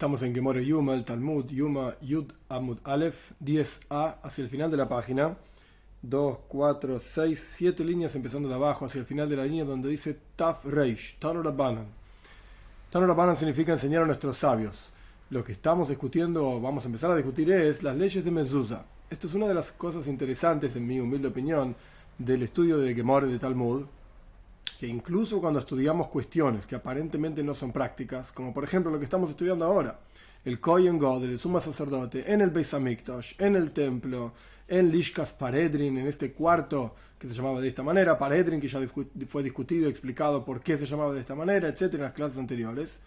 Estamos en Gemore Yuma, el Talmud, Yuma, Yud, Amud, Aleph, 10a, hacia el final de la página. 2, 4, 6, 7 líneas empezando de abajo hacia el final de la línea donde dice Taf Reish, Tanurabanan. Tanurabanan significa enseñar a nuestros sabios. Lo que estamos discutiendo, vamos a empezar a discutir, es las leyes de Mezuzah. Esto es una de las cosas interesantes, en mi humilde opinión, del estudio de Gemore de Talmud, que incluso cuando estudiamos cuestiones que aparentemente no son prácticas, como por ejemplo lo que estamos estudiando ahora, el Kohen God, el sumo sacerdote, en el Beis Hamikdash, en el templo, en Lishkas Paredrin, en este cuarto que se llamaba de esta manera, Paredrin, que ya fue discutido explicado por qué se llamaba de esta manera, etcétera, en las clases anteriores.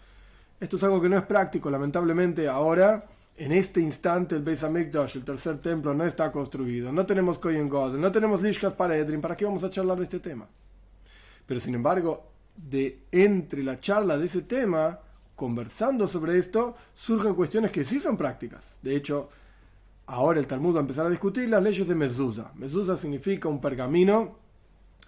Esto es algo que no es práctico, lamentablemente ahora, en este instante, el Beis Hamikdash, el tercer templo, no está construido, no tenemos Kohen God, no tenemos Lishkas Paredrin, ¿para qué vamos a charlar de este tema? Pero sin embargo, de entre la charla de ese tema, conversando sobre esto, surgen cuestiones que sí son prácticas. De hecho, ahora el Talmud va a empezar a discutir las leyes de mezuzah. Mezuzah significa un pergamino.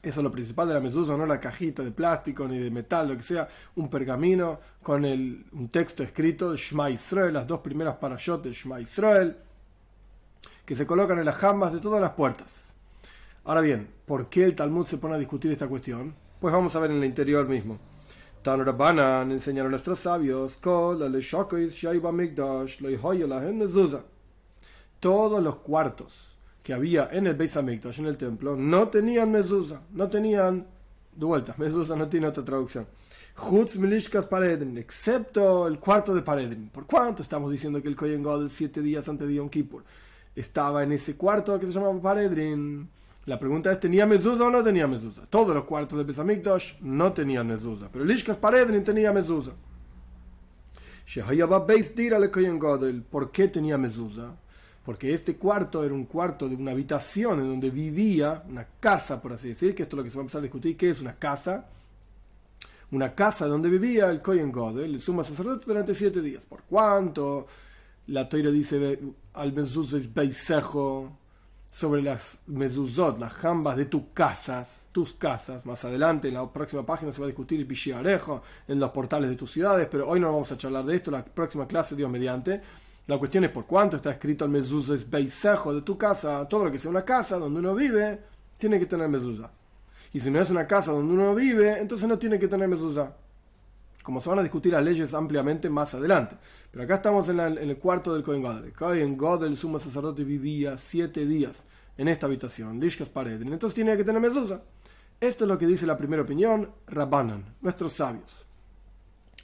Eso es lo principal de la mezuzah, no la cajita de plástico ni de metal, lo que sea. Un pergamino con el, un texto escrito, Shema Israel, las dos primeras parashot de Shema que se colocan en las jambas de todas las puertas. Ahora bien, ¿por qué el Talmud se pone a discutir esta cuestión? Pues vamos a ver en el interior mismo. Tan Rabbanan enseñaron a nuestros sabios, todos los cuartos que había en el Beis Hamikdash, en el templo, no tenían mezuzah, no tenían, de vuelta, mezuzah no tiene otra traducción. Chutz Milishkas Paredrin, excepto el cuarto de Paredrin. ¿Por cuánto estamos diciendo que el Kohen God, siete días antes de Yom Kippur, estaba en ese cuarto que se llamaba Paredrin? La pregunta es, ¿tenía mezuzah o no tenía mezuzah? Todos los cuartos de Besamikdash no tenían mezuzah, pero el Ishkas Paredrin tenía mezuzah. ¿Por qué tenía mezuzah? Porque este cuarto era un cuarto de una habitación en donde vivía, una casa, por así decir, que esto es lo que se va a empezar a discutir, ¿qué es una casa? Una casa donde vivía el Kohen God, el sumo sacerdote, durante siete días. ¿Por cuánto? La Toira dice, al mezuzah es beisejo, sobre las mezuzot, las jambas de tus casas, tus casas. Más adelante, en la próxima página, se va a discutir Arejo en los portales de tus ciudades, pero hoy no vamos a charlar de esto, la próxima clase, Dios mediante. La cuestión es por cuánto está escrito el mezuzah es beisejo de tu casa. Todo lo que sea una casa donde uno vive, tiene que tener mezuzah. Y si no es una casa donde uno vive, entonces no tiene que tener mezuzah como se van a discutir las leyes ampliamente más adelante. Pero acá estamos en, el cuarto del Kohen Gadol. El Kohen Gadol, el sumo sacerdote, vivía siete días en esta habitación, Lishkas Paredin. Entonces tiene que tener mezuzah. Esto es lo que dice la primera opinión, Rabbanan, nuestros sabios.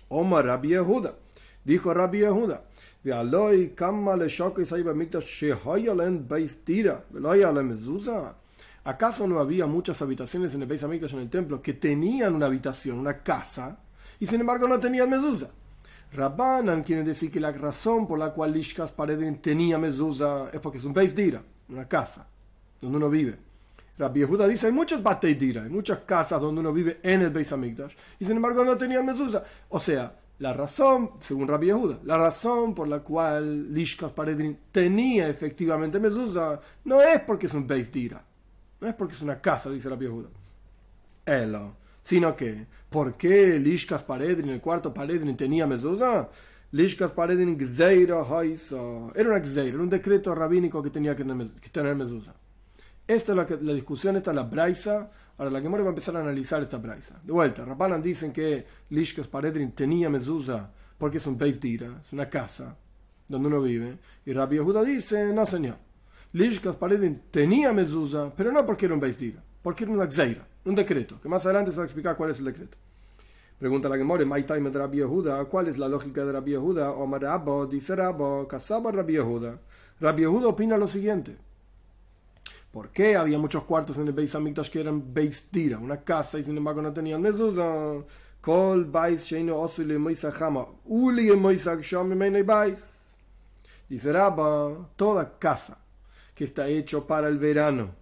Omar Rabbi Yehuda. Dijo Rabbi Yehuda. ¿Acaso no había muchas habitaciones en el Beis Hamikdash en el templo que tenían una habitación, una casa, y sin embargo no tenían mezuzah. Rabbanan quiere decir que la razón por la cual Lishkas Paredin tenía mezuzah es porque es un Beis Dira, una casa donde uno vive. Rabbi Yehuda dice, hay muchos Batei Dira, hay muchas casas donde uno vive en el Beis Hamikdash, y sin embargo no tenían mezuzah. O sea, la razón, según Rabbi Yehuda, la razón por la cual Lishkas Paredin tenía efectivamente mezuzah no es porque es un Beis Dira, no es porque es una casa, dice Rabbi Yehuda. Elo sino que, ¿por qué Lishkas Paredrin, el cuarto Paredrin, tenía mezuzah? Lishkas Paredrin Gzeira Era una Gzeira, era un decreto rabínico que tenía que tener mezuzah. Esta es la, la, discusión, esta es la braisa. Ahora la que va a empezar a analizar esta braisa. De vuelta, Rabbanan dicen que Lishkas Paredrin tenía mezuzah porque es un Beis Dira, es una casa donde uno vive. Y Rabbi Yehuda dice, no señor. Lishkas Paredrin tenía mezuzah, pero no porque era un Beis Dira, porque era una Gzeira un decreto, que más adelante se va a explicar cuál es el decreto. Pregunta la Gemore, de Rabbi Yehuda, ¿cuál es la lógica de Rabbi Yehuda? Omar Abba, dice Rabba, Kasaba Rabbi Yehuda. Rabbi Yehuda opina lo siguiente. ¿Por qué había muchos cuartos en el Beis Hamikdash que eran Beis Tira, una casa, y sin embargo no tenían mezuzah? Kol Beis Sheino Osili Moisachama, Uli Moisach Shom Beis. Dice Rabba, toda casa que está hecho para el verano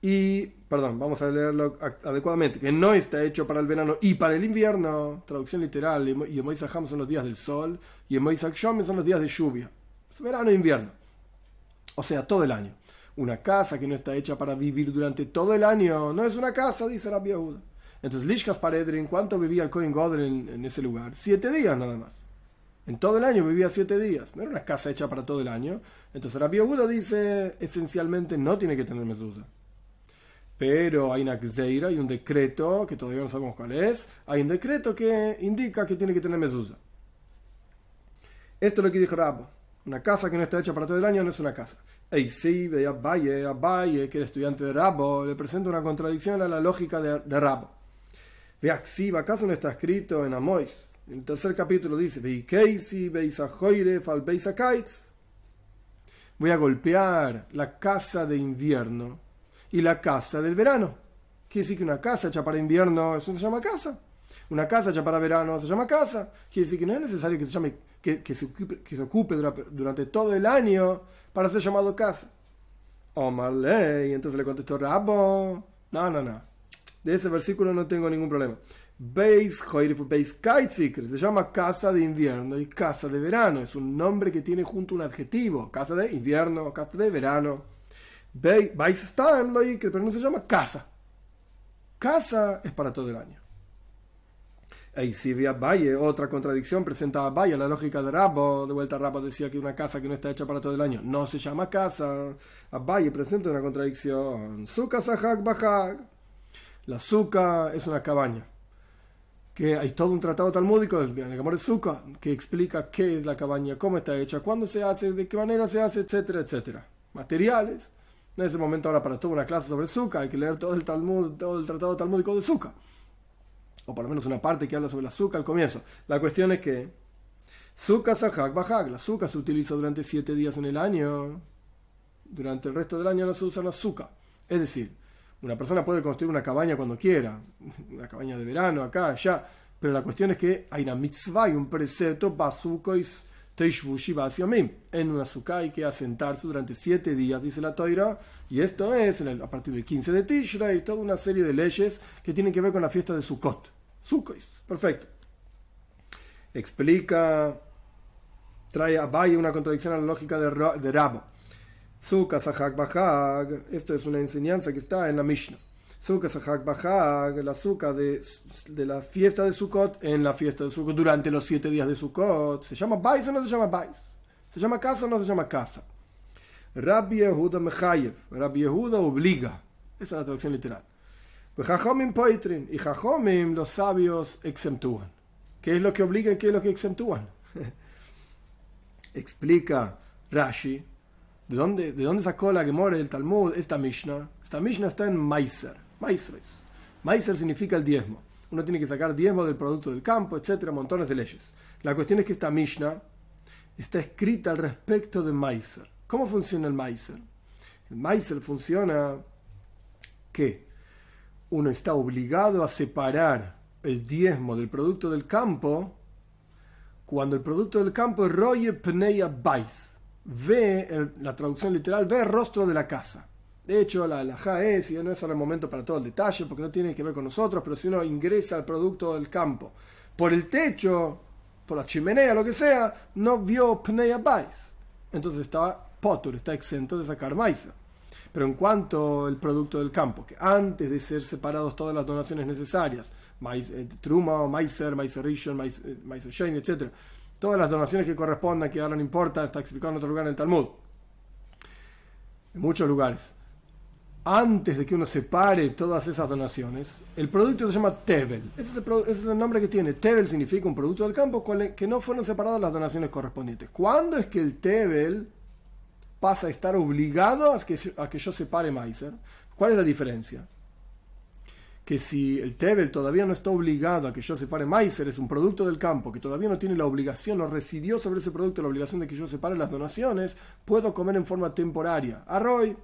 y, perdón, vamos a leerlo adecuadamente, que no está hecho para el verano y para el invierno, traducción literal, y Emois Ham son los días del sol, y Emois Shom son los días de lluvia, es verano e invierno, o sea, todo el año. Una casa que no está hecha para vivir durante todo el año, no es una casa, dice la viuda. Entonces, Lishkas Paredrin, ¿cuánto vivía el Cohen Godel en, ese lugar? Siete días nada más. En todo el año vivía siete días. No era una casa hecha para todo el año. Entonces Rabbi Yehuda dice, esencialmente no tiene que tener mezuzá. Pero hay una gzeira, hay un decreto, que todavía no sabemos cuál es. Hay un decreto que indica que tiene que tener mezuzá. Esto es lo que dijo Rabo. Una casa que no está hecha para todo el año no es una casa. Ey, sí, veía Abaye, Abaye, que era estudiante de Rabo, le presenta una contradicción a la lógica de, de Rabo. Vea, ¿acaso no está escrito en Amois? En el tercer capítulo dice, voy a golpear la casa de invierno y la casa del verano. Quiere decir que una casa hecha para invierno, eso se llama casa. Una casa hecha para verano se llama casa. Quiere decir que no es necesario que se llame, que, que, se, ocupe, durante todo el año para ser llamado casa. Omar ley, entonces le contestó Rabo. No, no, no. De ese versículo no tengo ningún problema. Beis Beis se llama casa de invierno y casa de verano. Es un nombre que tiene junto un adjetivo. Casa de invierno, casa de verano. Beis pero no se llama casa. Casa es para todo el año. Ahí sí vía Valle, otra contradicción presentaba Valle, la lógica de Rabo. De vuelta Rabo decía que una casa que no está hecha para todo el año no se llama casa. A Valle presenta una contradicción. Su casa Bahag. La suka es una cabaña que hay todo un tratado talmúdico del Gamor Zuka que explica qué es la cabaña, cómo está hecha, cuándo se hace, de qué manera se hace, etcétera, etcétera. Materiales. No es el momento ahora para toda una clase sobre Zuka, hay que leer todo el Talmud, todo el tratado talmúdico de Zuka. O por lo menos una parte que habla sobre la azúcar al comienzo. La cuestión es que Zuka Sahak Bahak, la se utiliza durante siete días en el año. Durante el resto del año no se usa la azúcar. Es decir, una persona puede construir una cabaña cuando quiera, una cabaña de verano, acá, allá, pero la cuestión es que hay una mitzvah y un precepto, en una sukkah hay que asentarse durante siete días, dice la toira, y esto es a partir del 15 de Tishrei, toda una serie de leyes que tienen que ver con la fiesta de Sukkot. Sukkot, perfecto. Explica, trae a Valle una contradicción a la lógica de, Rabo. Sukkah Sahak Bahag, esto es una enseñanza que está en la Mishnah. La sukkah de, de, la fiesta de Sukkot en la fiesta de Sukkot durante los siete días de Sukkot. ¿Se llama Bais o no se llama Bais? ¿Se llama casa o no se llama casa? Rabbi Yehuda Mechayev, Rabbi Yehuda obliga. Esa es la traducción literal. Jajomim poitrin, y Jajomim los sabios exentúan. ¿Qué es lo que obliga y qué es lo que exentúan? Explica Rashi ¿De dónde, ¿De dónde sacó la Gemora del Talmud esta Mishnah? Esta Mishnah está en Maiser. Maiser. Maiser significa el diezmo. Uno tiene que sacar diezmo del producto del campo, etcétera, montones de leyes. La cuestión es que esta Mishnah está escrita al respecto de Maiser. ¿Cómo funciona el Maiser? El Maiser funciona que uno está obligado a separar el diezmo del producto del campo cuando el producto del campo es Roye Pneia Bais ve, la traducción literal, ve el rostro de la casa. De hecho, la ja es, y no es ahora el momento para todo el detalle, porque no tiene que ver con nosotros, pero si uno ingresa al producto del campo por el techo, por la chimenea, lo que sea, no vio Pnea Bais. Entonces estaba potur, está exento de sacar maíz. Pero en cuanto al producto del campo, que antes de ser separados todas las donaciones necesarias, maíz, eh, truma, maizer, maizer rishon, maizer shane, etc., todas las donaciones que correspondan, que ahora no importa, está explicado en otro lugar en el Talmud. En muchos lugares. Antes de que uno separe todas esas donaciones, el producto se llama Tebel. Ese es, el, nombre que tiene. Tebel significa un producto del campo que no fueron separadas las donaciones correspondientes. ¿Cuándo es que el Tebel pasa a estar obligado a que, a que yo separe Meiser? ¿Cuál es la diferencia? que si el Tebel todavía no está obligado a que yo separe Maiser, es un producto del campo, que todavía no tiene la obligación o residió sobre ese producto la obligación de que yo separe las donaciones, puedo comer en forma temporaria. Arroy,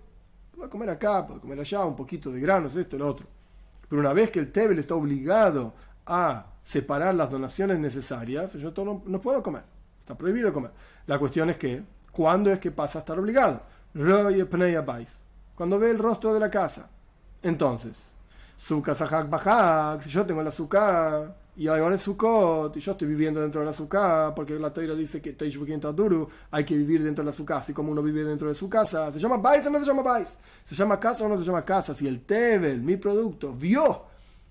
puedo comer acá, puedo comer allá, un poquito de granos, esto, lo otro. Pero una vez que el Tebel está obligado a separar las donaciones necesarias, yo no, no puedo comer. Está prohibido comer. La cuestión es que, ¿cuándo es que pasa a estar obligado? Cuando ve el rostro de la casa. Entonces, Bajak, si yo tengo la azúcar y ahora es Sukkot yo estoy viviendo dentro de la azúcar porque la toira dice que hay que vivir dentro de la azúcar así como uno vive dentro de su casa. ¿Se llama Bais o no se llama Bais? ¿Se llama casa o no se llama casa? Si el Tebel, mi producto, vio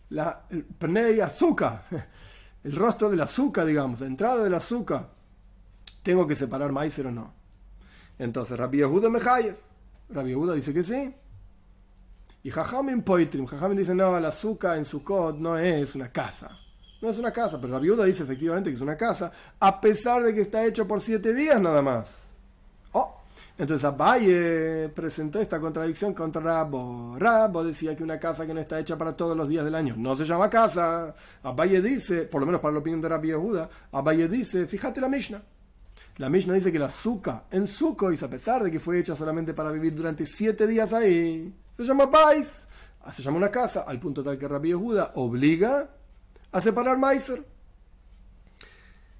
la, el Pnei azúcar, el rostro del azúcar, digamos, la entrada del azúcar ¿Tengo que separar maíz o no? Entonces, Rabbi Yehuda Mejayev. Rabbi Yehuda dice que sí. Y Jajamim Poitrim. Jajamim dice, no, el azúcar en Sukkot no es una casa. No es una casa, pero la viuda dice efectivamente que es una casa, a pesar de que está hecho por siete días nada más. Oh, entonces Abaye presentó esta contradicción contra Rabo. Rabo decía que una casa que no está hecha para todos los días del año no se llama casa. Abaye dice, por lo menos para la opinión de Rabbi Yehuda, Abaye dice, fíjate la Mishnah. La Mishnah dice que la azúcar en Sukkot, a pesar de que fue hecha solamente para vivir durante siete días ahí, se llama Bais, se llama una casa, al punto tal que Rabbi Yehuda obliga a separar Meiser.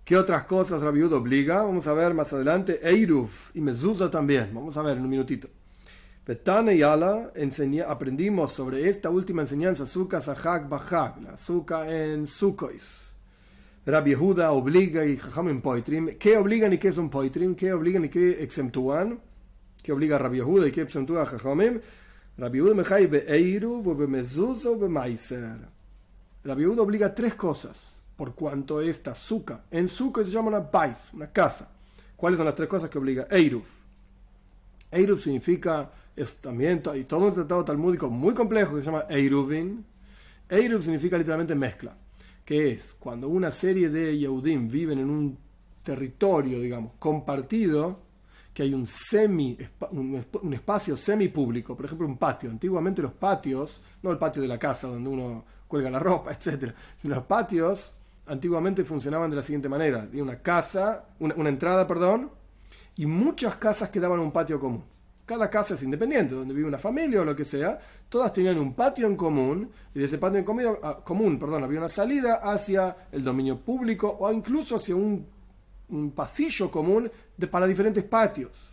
¿Qué otras cosas Rabbi Yehuda obliga? Vamos a ver más adelante. Eiruf y Mezuzah también. Vamos a ver en un minutito. Betane y Ala aprendimos sobre esta última enseñanza, Sukkah Sahak Bahak, la Sukkah en Sukkois. Rabbi Yehuda obliga y en Poitrim. ¿Qué obligan y qué es un Poitrim? ¿Qué obligan y qué exentúan? ¿Qué obliga Rabbi Yehuda y qué exentúa Jajamim? Rabbi Yehuda mejai be'eiru, be'mezuzah, be'maiser. Rabbi Yehuda obliga tres cosas, por cuanto esta suka. En suka se llama una bais, una casa. ¿Cuáles son las tres cosas que obliga? Eiruf. Eiruf significa, es también y todo un tratado talmúdico muy complejo que se llama Eiruvin. Eiruf significa literalmente mezcla, que es cuando una serie de Yehudim viven en un territorio, digamos, compartido, que hay un semi un espacio semi público, por ejemplo un patio. Antiguamente los patios, no el patio de la casa donde uno cuelga la ropa, etc. Los patios antiguamente funcionaban de la siguiente manera: había una casa, una, entrada, perdón, y muchas casas que daban un patio común. Cada casa es independiente, donde vive una familia o lo que sea, todas tenían un patio en común, y de ese patio en común, ah, común perdón, había una salida hacia el dominio público o incluso hacia un pasillo común de, para diferentes patios.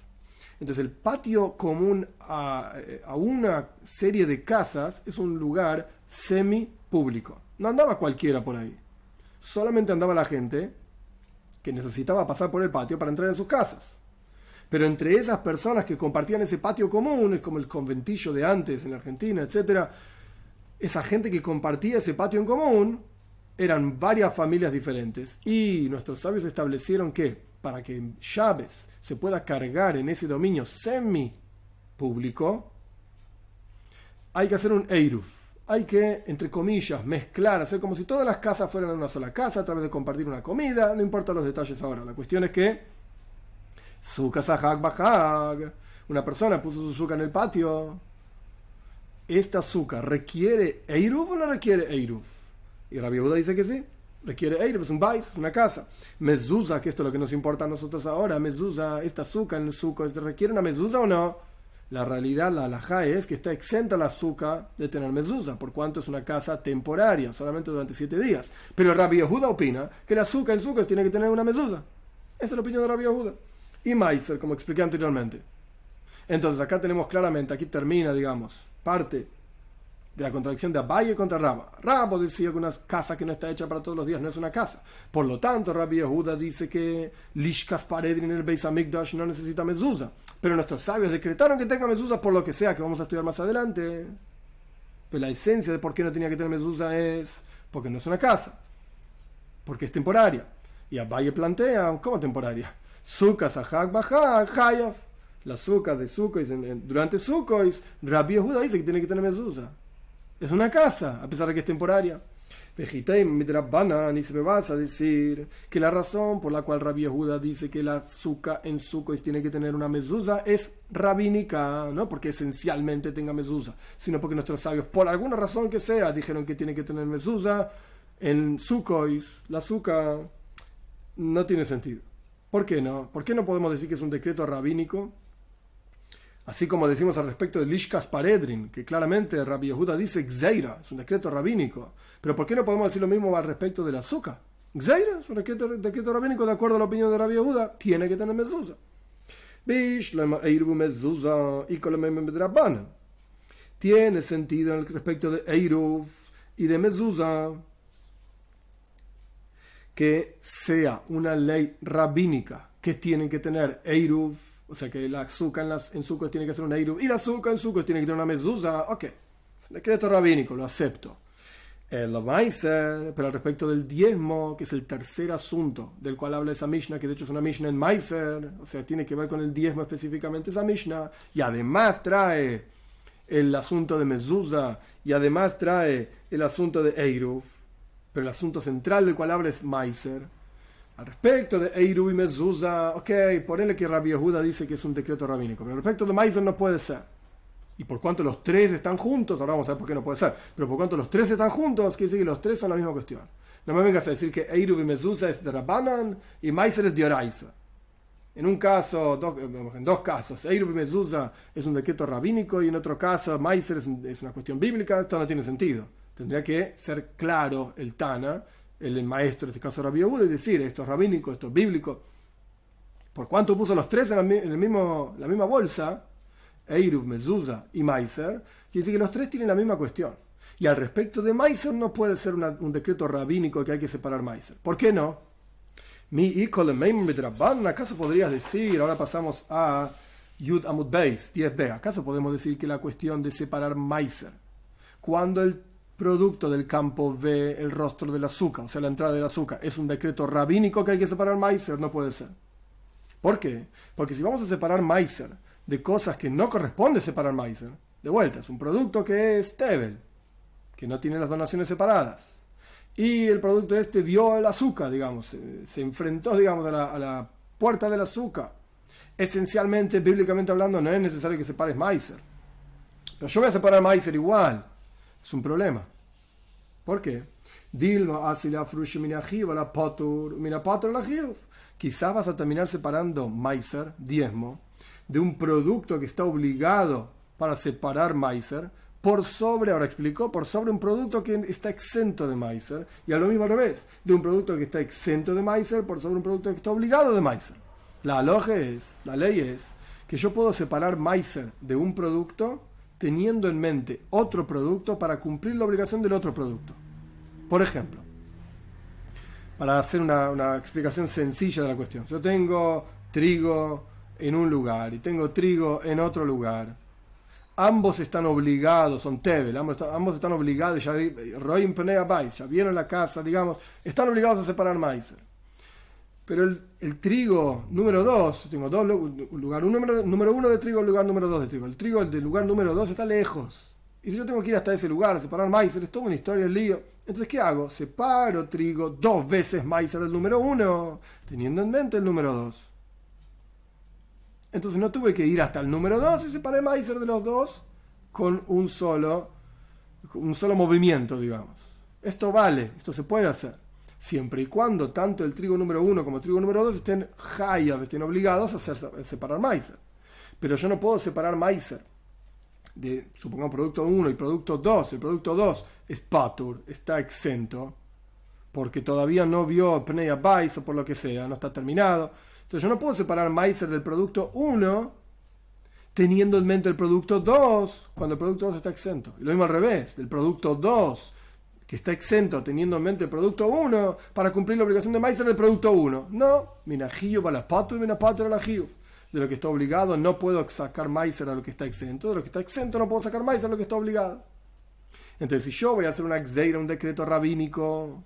Entonces el patio común a, a, una serie de casas es un lugar semi público. No andaba cualquiera por ahí. Solamente andaba la gente que necesitaba pasar por el patio para entrar en sus casas. Pero entre esas personas que compartían ese patio común, como el conventillo de antes en Argentina, etc., esa gente que compartía ese patio en común eran varias familias diferentes y nuestros sabios establecieron que para que llaves se pueda cargar en ese dominio semi público, hay que hacer un Eiruf. Hay que, entre comillas, mezclar, hacer como si todas las casas fueran una sola casa a través de compartir una comida. No importa los detalles ahora. La cuestión es que su casa Hag una persona puso su azúcar en el patio. ¿Esta azúcar requiere Eiruf o no requiere Eiruf? Y Rabbi Yehuda dice que sí. Requiere Eir, es un bais, es una casa. Mezusa, que esto es lo que nos importa a nosotros ahora. Mezusa, esta azúcar en el suco, ¿requiere una mezusa o no? La realidad, la alhaja es que está exenta la azúcar de tener mezusa, por cuanto es una casa temporaria, solamente durante siete días. Pero Rabbi Yehuda opina que la azúcar en suco tiene que tener una mezusa. Esa es la opinión de Rabbi Yehuda. Y Meiser, como expliqué anteriormente. Entonces acá tenemos claramente, aquí termina, digamos, parte de la contradicción de Abaye contra Raba. Rabo decía que una casa que no está hecha para todos los días no es una casa. Por lo tanto, Rabbi Yehuda dice que Lishkas Paredrin el Beis Hamikdash no necesita mezuzah. Pero nuestros sabios decretaron que tenga mezuzah por lo que sea, que vamos a estudiar más adelante. Pero la esencia de por qué no tenía que tener mezuzah es porque no es una casa. Porque es temporaria. Y Abaye plantea, ¿cómo temporaria? Sukkah, Sahak, Bajak, Hayaf. La sukkah de Sukkot durante Sukkot, Rabbi Yehuda dice que tiene que tener mezuzah. Es una casa, a pesar de que es temporaria. Ni se me vas a decir que la razón por la cual Rabbi Yehuda dice que la azúcar en Sukkot tiene que tener una mezuzá es rabínica, no porque esencialmente tenga mezuzá, sino porque nuestros sabios, por alguna razón que sea, dijeron que tiene que tener mezuzá. En Sukkot, la azúcar no tiene sentido. ¿Por qué no? ¿Por qué no podemos decir que es un decreto rabínico? Así como decimos al respecto de Lishkas Paredrin, que claramente Rabbi Yehuda dice Gzeira, es un decreto rabínico. Pero ¿por qué no podemos decir lo mismo al respecto del azúcar? Gzeira es un decreto, rabínico de acuerdo a la opinión de Rabbi Yehuda, tiene que tener mezuzah. Tiene sentido en el respecto de Eiruv y de mezuzah que sea una ley rabínica que tienen que tener Eiruv o sea que la azúcar en, las, en sucos tiene que ser un eiru y la azúcar en sucos tiene que tener una mezuzá. Ok, decreto rabínico, lo acepto. El Meiser, pero al respecto del diezmo, que es el tercer asunto del cual habla esa Mishnah, que de hecho es una Mishnah en Meiser, o sea, tiene que ver con el diezmo específicamente esa Mishnah, y además trae el asunto de Mezuzah, y además trae el asunto de Eiruf, pero el asunto central del cual habla es Meiser. Al respecto de Eiruf y Mezuzah, ok, ponele que Rabbi Yehuda dice que es un decreto rabínico, pero al respecto de Meiser no puede ser. Y por cuanto los tres están juntos, ahora vamos a ver por qué no puede ser, pero por cuanto los tres están juntos, quiere decir que los tres son la misma cuestión. No me vengas a decir que Eirub y Mezusa es de Rabbanan y Meiser es de Oraisa. En un caso, en dos casos, Eirub y Mezusa es un decreto rabínico y en otro caso, Meiser es, una cuestión bíblica, esto no tiene sentido. Tendría que ser claro el Tana, el, maestro, en este caso Rabbi Yehuda, y decir esto es rabínico, esto es bíblico. Por cuanto puso los tres en, el mismo, la misma bolsa, Eiruf, Mezuzah y Meiser, quiere decir que los tres tienen la misma cuestión. Y al respecto de Meiser no puede ser un decreto rabínico que hay que separar Meiser. ¿Por qué no? Mi ¿acaso podrías decir, ahora pasamos a Yud Amud Beis, 10b, ¿acaso podemos decir que la cuestión de separar Meiser, cuando el producto del campo ve el rostro del azúcar, o sea, la entrada del azúcar, es un decreto rabínico que hay que separar Meiser? No puede ser. ¿Por qué? Porque si vamos a separar Meiser de cosas que no corresponde separar Meiser. De vuelta, es un producto que es Tebel, que no tiene las donaciones separadas. Y el producto este vio el azúcar, digamos, se, enfrentó, digamos, a la, puerta del azúcar. Esencialmente, bíblicamente hablando, no es necesario que separes Meiser. Pero yo voy a separar Meiser igual. Es un problema. ¿Por qué? Quizás vas a terminar separando Meiser, diezmo, de un producto que está obligado para separar Meiser por sobre, ahora explicó, por sobre un producto que está exento de Meiser, y a lo mismo al revés, de un producto que está exento de Meiser por sobre un producto que está obligado de Meiser. La lógica es, la ley es, que yo puedo separar Meiser de un producto teniendo en mente otro producto para cumplir la obligación del otro producto. Por ejemplo, para hacer una, una explicación sencilla de la cuestión, yo tengo trigo, en un lugar y tengo trigo en otro lugar, ambos están obligados, son Tebel, ambos, están obligados, ya, ya vieron la casa, digamos, están obligados a separar maíz. Pero el, trigo número 2, tengo dos lugar, un número, número uno de trigo, lugar número 2 de trigo. El trigo del lugar número 2 está lejos. Y si yo tengo que ir hasta ese lugar separar maíz, es toda una historia, el lío. Entonces, ¿qué hago? Separo trigo dos veces maíz del número 1, teniendo en mente el número 2. Entonces no tuve que ir hasta el número 2 y separé Meiser de los dos con un solo, un solo movimiento, digamos. Esto vale, esto se puede hacer. Siempre y cuando tanto el trigo número 1 como el trigo número 2 estén hayab, estén obligados a, hacer, separar Meiser. Pero yo no puedo separar Meiser de, supongamos, producto 1 y producto 2. El producto 2 es Patur, está exento, porque todavía no vio Pnei Bais o por lo que sea, no está terminado entonces yo no puedo separar Meiser del producto 1 teniendo en mente el producto 2 cuando el producto 2 está exento. Y lo mismo al revés, del producto 2 que está exento teniendo en mente el producto 1 para cumplir la obligación de Meiser del producto 1. No, minajillo para la pato y minapato la De lo que está obligado no puedo sacar Meiser a lo que está exento, de lo que está exento no puedo sacar Meiser a lo que está obligado. Entonces si yo voy a hacer una exeira, un decreto rabínico,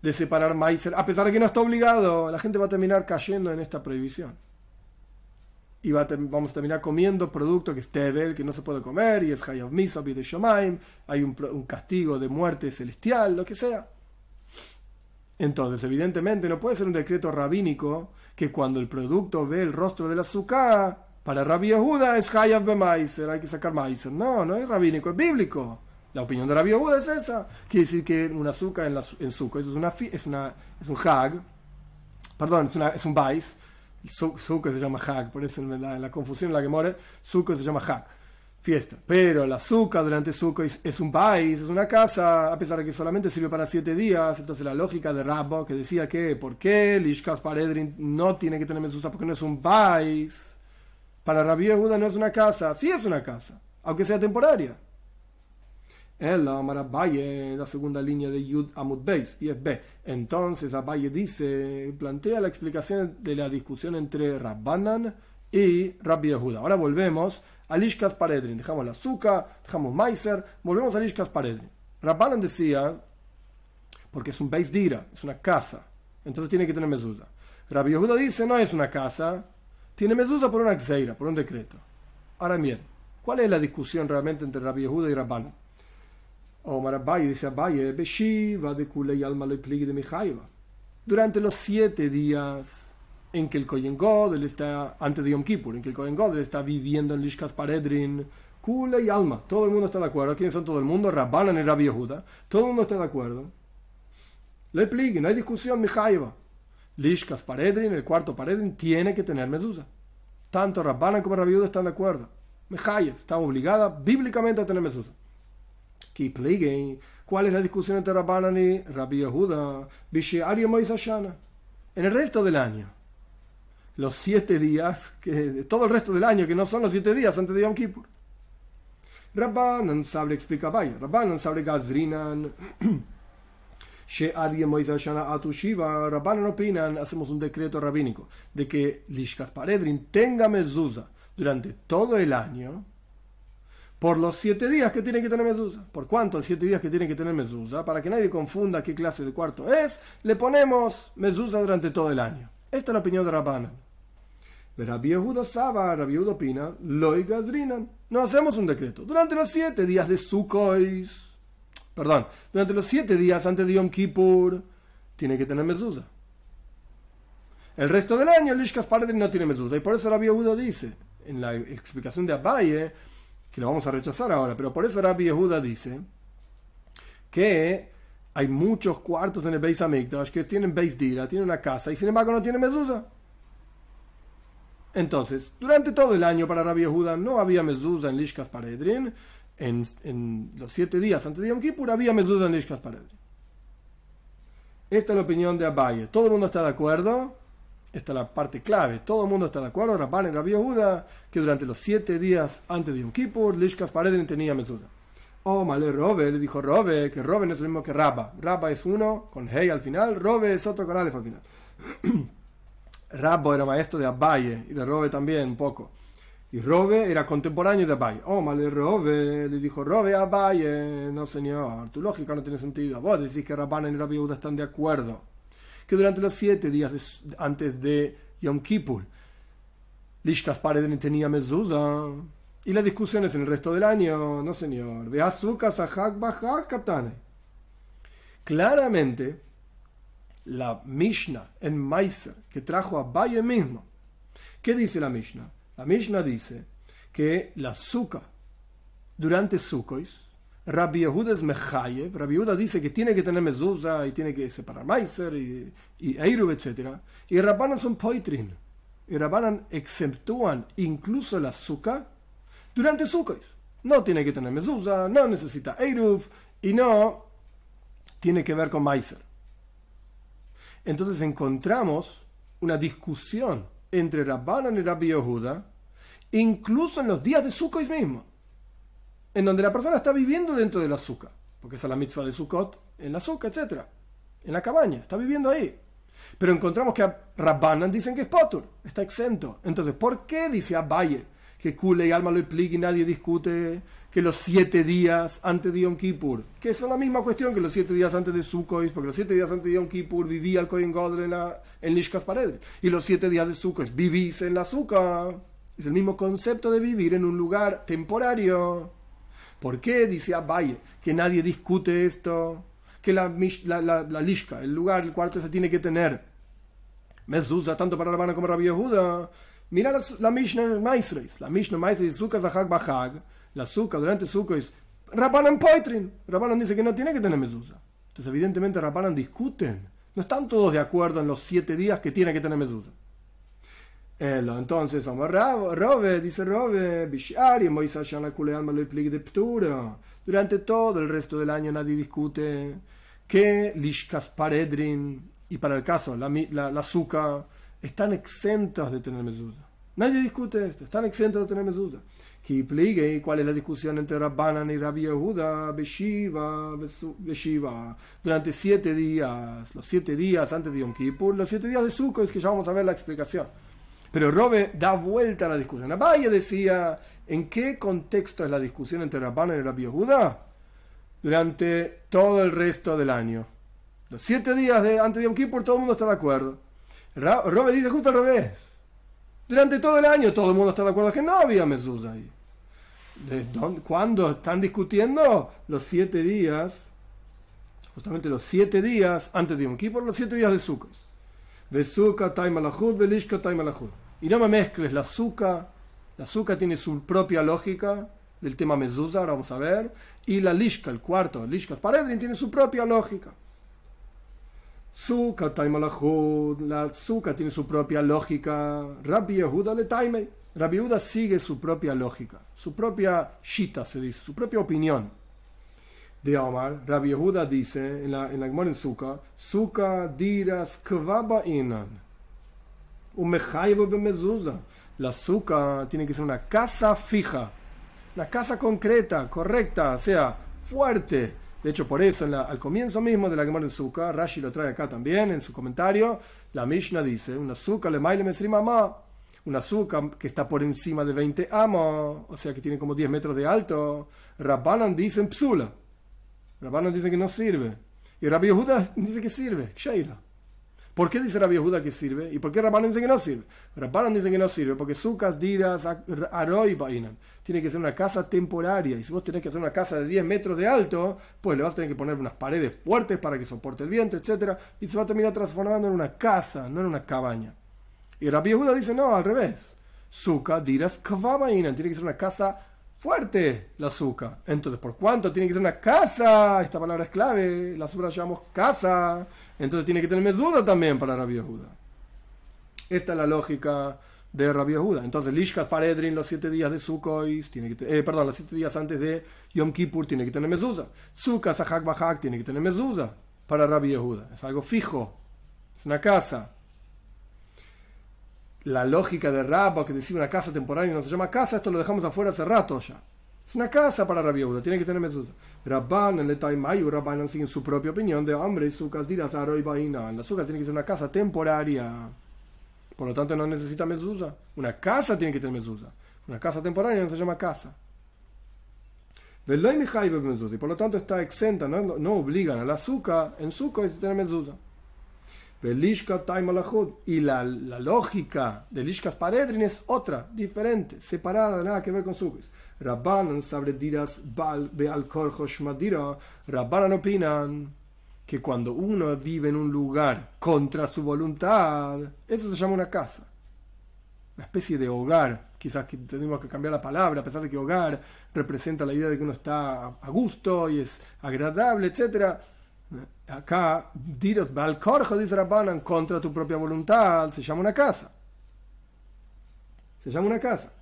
de separar Meiser, a pesar de que no está obligado, la gente va a terminar cayendo en esta prohibición. Y va vamos a terminar comiendo producto que es Tebel, que no se puede comer, y es Hayav Misa, de Shomaim, hay un, castigo de muerte celestial, lo que sea. Entonces, evidentemente, no puede ser un decreto rabínico que cuando el producto ve el rostro del azúcar, para Rabbi Yehuda es Hayav Meiser, hay que sacar Meiser. No, no es rabínico, es bíblico. La opinión de la Buda es esa. Quiere decir que un azúcar en, la, en suco, eso es, una, es, una, es un hag, perdón, es, un bais. Suco se llama hag, por eso la, la, confusión en la que muere, suco se llama hag, fiesta. Pero el azúcar durante suco es, es, un bais, es una casa, a pesar de que solamente sirve para siete días. Entonces la lógica de Rabbo que decía que, ¿por qué Lishkas Paredrin no tiene que tener mesusa porque no es un bais? Para Rabbi Yehuda no es una casa, sí es una casa, aunque sea temporaria. El Abaye, la segunda línea de Yud Amud Beis, 10b. Entonces Abaye dice, plantea la explicación de la discusión entre Rabbanan y Rabbi Yehuda. Ahora volvemos a Lishkas Paredrin. Dejamos la azúcar, dejamos Meiser, volvemos a Lishkas Paredrin. Rabbanan decía, porque es un Beis Dira, es una casa, entonces tiene que tener mezuzá. Rabbi Yehuda dice, no es una casa, tiene mezuzá por una xeira, por un decreto. Ahora bien, ¿cuál es la discusión realmente entre Rabbi Yehuda y Rabbanan? Omar Abaye dice Abaye, Beshiva de Kulei Alma de Durante los siete días en que el Kohen Godel está, antes de Yom Kippur, en que el Kohen Godel está viviendo en Lishkas Paredrin, Kule y Alma, todo el mundo está de acuerdo. ¿Quiénes son todo el mundo? Rabbanan y Rabbi Yehuda. Todo el mundo está de acuerdo. Le pligue, no hay discusión, Mijaiva. Lishkas Paredrin, el cuarto Paredrin, tiene que tener mezuzá. Tanto Rabbanan como Rabbi Yehuda están de acuerdo. Mijaiva está obligada bíblicamente a tener mezuzá. ¿Cuál es la discusión entre Rabbanan y Rabbi Yehuda? En el resto del año los siete días, que, todo el resto del año, que no son los siete días antes de Yom Kippur. Rabbanan sabe explica vaya, Rabbanan sabe gazrinan, Rabbanan opinan, hacemos un decreto rabínico, de que Lishkas Paredrin tenga mezuzá durante todo el año, por los siete días que tiene que tener mezuzá. ¿Por cuántos siete días que tiene que tener mezuzá? Para que nadie confunda qué clase de cuarto es, le ponemos mezuzá durante todo el año. Esta es la opinión de Rabbanan. Rabbi Yehuda Saba, Rabbi Yehuda opina, Loi Gazrinan. No hacemos un decreto. Durante los siete días de Sukkot, perdón, durante los siete días antes de Yom Kippur, tiene que tener mezuzá. El resto del año, el Ishkas no tiene mezuzá. Y por eso Rabbi Yehuda dice, en la explicación de Abaye, lo vamos a rechazar ahora, pero por eso Rabbi Yehuda dice que hay muchos cuartos en el Beis Hamikdash que tienen Beis Dira, tienen una casa, y sin embargo no tienen mezuzá. Entonces, durante todo el año para Rabbi Yehuda no había mezuzá en Lishkas Paredrin. En, en, los siete días antes de Yom Kippur había mezuzá en Lishkas Paredrin. Esta es la opinión de Abaye. ¿Todo el mundo está de acuerdo? Esta es la parte clave. Todo el mundo está de acuerdo, Rabban y Rabbi Yehuda, que durante los siete días antes de Yom Kippur, Lishkas Paredrin tenía mezuzá. Oh, Male Robe, le dijo Robe, que Robe no es lo mismo que Rabba. Rabba es uno con Hey al final, Robe es otro con Aleph al final. Rabbo era maestro de Abaye y de Robe también un poco. Y Robe era contemporáneo de Abaye. Oh, mal Robe, le dijo Robe a Abaye. No, señor, tu lógica no tiene sentido. Vos decís que Rabban y Rabbi Yehuda están de acuerdo. Que durante los siete días antes de Yom Kippur, Lishkas Paredin tenía mezuzah. Y las discusiones en el resto del año, no señor. Claramente, la Mishnah en Meiser que trajo a Valle mismo. ¿Qué dice la Mishnah? La Mishnah dice que la azúcar durante Sukkot, Rabbi Yehuda es Mechayev, Rabbi Yehuda dice que tiene que tener mezuzah y tiene que separar Meiser y, y Eirub, etc. Y Rabbanan son poitrin. Y Rabbanan exceptúan incluso la azúcar durante Sukkot. No tiene que tener mezuzah, no necesita Eirub y no tiene que ver con Meiser entonces encontramos una discusión entre Rabbanan y Rabbi Yehuda, incluso en los días de Sukkot mismo, en donde la persona está viviendo dentro del azúcar, porque es la mitzvah de Sukkot, en la azúcar, etc., en la cabaña, está viviendo ahí. Pero encontramos que a Rabbanan dicen que es Potur, está exento. Entonces, ¿por qué dice Abaye que Kule y Alma lo explica y nadie discute que los siete días antes de Yom Kippur, que es la misma cuestión que los siete días antes de Sukkot, porque los siete días antes de Yom Kippur vivía el Kohen Gadol en, en Lishkas Pared, y los siete días de Sukkot vivís en la azúcar. Es el mismo concepto de vivir en un lugar temporario. ¿Por qué dice Abaye que nadie discute esto? Que la, la, la, Lishka, el lugar, el cuarto se tiene que tener. usa tanto para Rabana como Rabbi Yehuda. Mira la, la Mishnah Maestros. La Mishnah Maestros Sukkot Zahag Bahag la azúcar durante Sukkot es Rabanan Poitrin. Rabanan dice que no tiene que tener mezuzá. Entonces, evidentemente, Rabanan discuten. No están todos de acuerdo en los siete días que tiene que tener mezuzá. Entonces, Robe, dice Robe, Durante todo el resto del año nadie discute que Lishkas Paredrin y para el caso la, la, azúcar están exentos de tener mezuzá. Nadie discute esto, están exentos de tener mezuzá cuál es la discusión entre Rabbanan y Rabbi Yehuda, Beshiva, Beshiva, durante siete días, los siete días antes de Yom Kippur, los siete días de Sukkot, es que ya vamos a ver la explicación. Pero Robe da vuelta a la discusión. Valle decía, ¿en qué contexto es la discusión entre Rabbanan y Rabbi Yehuda? durante todo el resto del año. Los siete días de, antes de Yom Kippur todo el mundo está de acuerdo. Robe dice justo al revés. Durante todo el año todo el mundo está de acuerdo que no había mezuzá ahí. ¿Cuándo están discutiendo? Los siete días, justamente los siete días antes de Yom Kippur, los siete días de Sukkot. Y no me mezcles la azúcar. La azúcar tiene su propia lógica del tema mezuzá, ahora vamos a ver. Y la lishka, el cuarto, lishkas paredrin, tiene su propia lógica. Suka, la azúcar tiene su propia lógica. Rabbi Yehuda le taime. Rabbi Yehuda sigue su propia lógica, su propia shita, se dice, su propia opinión. De Omar, Rabbi Yehuda dice en la, en la en Suka, Suka diras kvaba inan. Un mezuza. La Suka tiene que ser una casa fija, una casa concreta, correcta, o sea, fuerte de hecho, por eso, al comienzo mismo de la Gemara de Sukkah, Rashi lo trae acá también en su comentario, la Mishnah dice, una azúcar le maile mamá, una azúcar que está por encima de 20 amos, o sea que tiene como 10 metros de alto. Rabbanan dice psula. Rabbanan dice que no sirve. Y Rabbi Yehuda dice que sirve. ¿Por qué dice Rabbi Yehuda que sirve? ¿Y por qué Rabbanan dice que no sirve? Rabbanan dice que no sirve porque sucas diras aroi bainan. Tiene que ser una casa temporaria. Y si vos tenés que hacer una casa de 10 metros de alto, pues le vas a tener que poner unas paredes fuertes para que soporte el viento, etc. Y se va a terminar transformando en una casa, no en una cabaña. Y Rabbi Yehuda dice, no, al revés. Suka diras kvabainan. Tiene que ser una casa fuerte la azúcar. Entonces, ¿por cuánto tiene que ser una casa? Esta palabra es clave. La azúcar la llamamos casa. Entonces tiene que tener mesuda también para Rabbi Yehuda. Esta es la lógica de Rabbi Yehuda. Entonces, Lishkas Paredrin, los siete días de Sukkot, tiene que eh, los siete días antes de Yom Kippur, tiene que tener mezuzah. Sukkot Sahak Bahak, tiene que tener mezuzah para Rabbi Yehuda. Es algo fijo. Es una casa. La lógica de Rabba, que decir una casa temporaria no se llama casa, esto lo dejamos afuera hace rato ya. Es una casa para Rabbi Yehuda, tiene que tener mezuzah. Rabban, el Mayu, Rabban sigue su propia opinión de hombre, sukas dirás y vaina. La azúcar tiene que ser una casa temporaria. Por lo tanto, no necesita mezuzah. Una casa tiene que tener mezuzah. Una casa temporaria no se llama casa. Y por lo tanto está exenta, no, no obligan al azúcar en suco a tener mezuzah. Y la, la lógica de Lishkas Paredrin es otra, diferente, separada, nada que ver con sucos. Rabbanan diras bal Rabbanan opinan que cuando uno vive en un lugar contra su voluntad, eso se llama una casa. Una especie de hogar. Quizás que tenemos que cambiar la palabra, a pesar de que hogar representa la idea de que uno está a gusto y es agradable, etc. Acá, diras balcorjo, dice Rabbanan, contra tu propia voluntad, se llama una casa. Se llama una casa.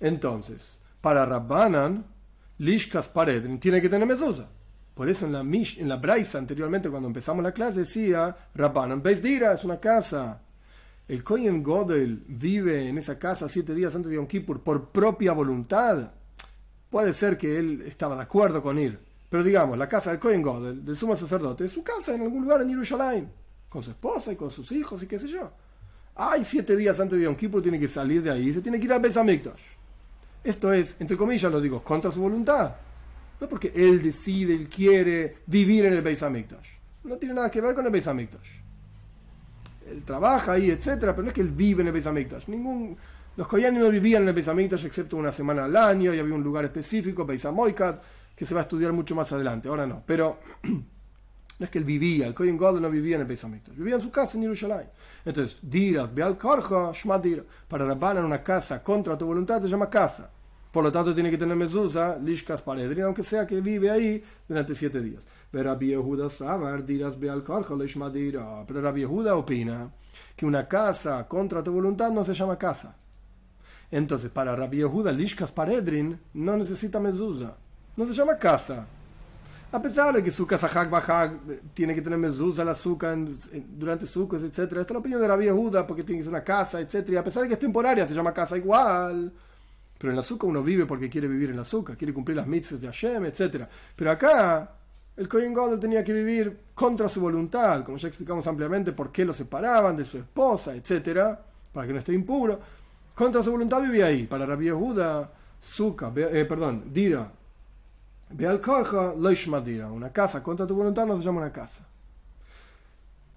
Entonces, para Rabbanan, Lishkas Pared tiene que tener mezuzah. Por eso en la, en la Braisa anteriormente, cuando empezamos la clase, decía Rabbanan Beis Dira, es una casa. El Kohen Godel vive en esa casa siete días antes de Yom Kippur por propia voluntad. Puede ser que él estaba de acuerdo con ir. Pero digamos, la casa del Kohen Godel, del sumo sacerdote, es su casa en algún lugar en Jerusalén, con su esposa y con sus hijos y qué sé yo. Ay, siete días antes de Yom Kippur tiene que salir de ahí, se tiene que ir a Beis esto es, entre comillas lo digo, contra su voluntad. No porque él decide, él quiere vivir en el Beis Hamikdash. No tiene nada que ver con el Beis Hamikdash. Él trabaja ahí, etcétera, pero no es que él vive en el Beis Hamikdash. Ningún, los koyanis no vivían en el Beis Hamikdash excepto una semana al año y había un lugar específico, Beis Hamoikat, que se va a estudiar mucho más adelante. Ahora no, pero no es que él vivía, el Kohen God no vivía en el Beis Hamikdash, vivía en su casa en Jerusalén. Entonces, diras, beal karja, shmadir, para en una casa contra tu voluntad se llama casa. Por lo tanto, tiene que tener mezuzah, lishkas paredrin, aunque sea que vive ahí durante siete días. Pero Rabbi Yehuda sabar, dirás beal karja, lishmadira. Pero Rabbi Yehuda opina que una casa contra tu voluntad no se llama casa. Entonces, para Rabbi Yehuda, lishkas paredrin no necesita mezuzah. No se llama casa. A pesar de que su casa Hak tiene que tener mezuzah, el azúcar durante sucos, etc. Esta es la opinión de Rabbi Yehuda porque tiene que ser una casa, etc. Y a pesar de que es temporaria, se llama casa igual. Pero en la azúcar uno vive porque quiere vivir en la azúcar, quiere cumplir las mitzvahs de Hashem, etc. Pero acá el Kohen Gadol tenía que vivir contra su voluntad, como ya explicamos ampliamente por qué lo separaban de su esposa, etc. Para que no esté impuro. Contra su voluntad vivía ahí. Para Rabbi Yehuda, Suka, eh, perdón, Dira, Una casa contra tu voluntad no se llama una casa.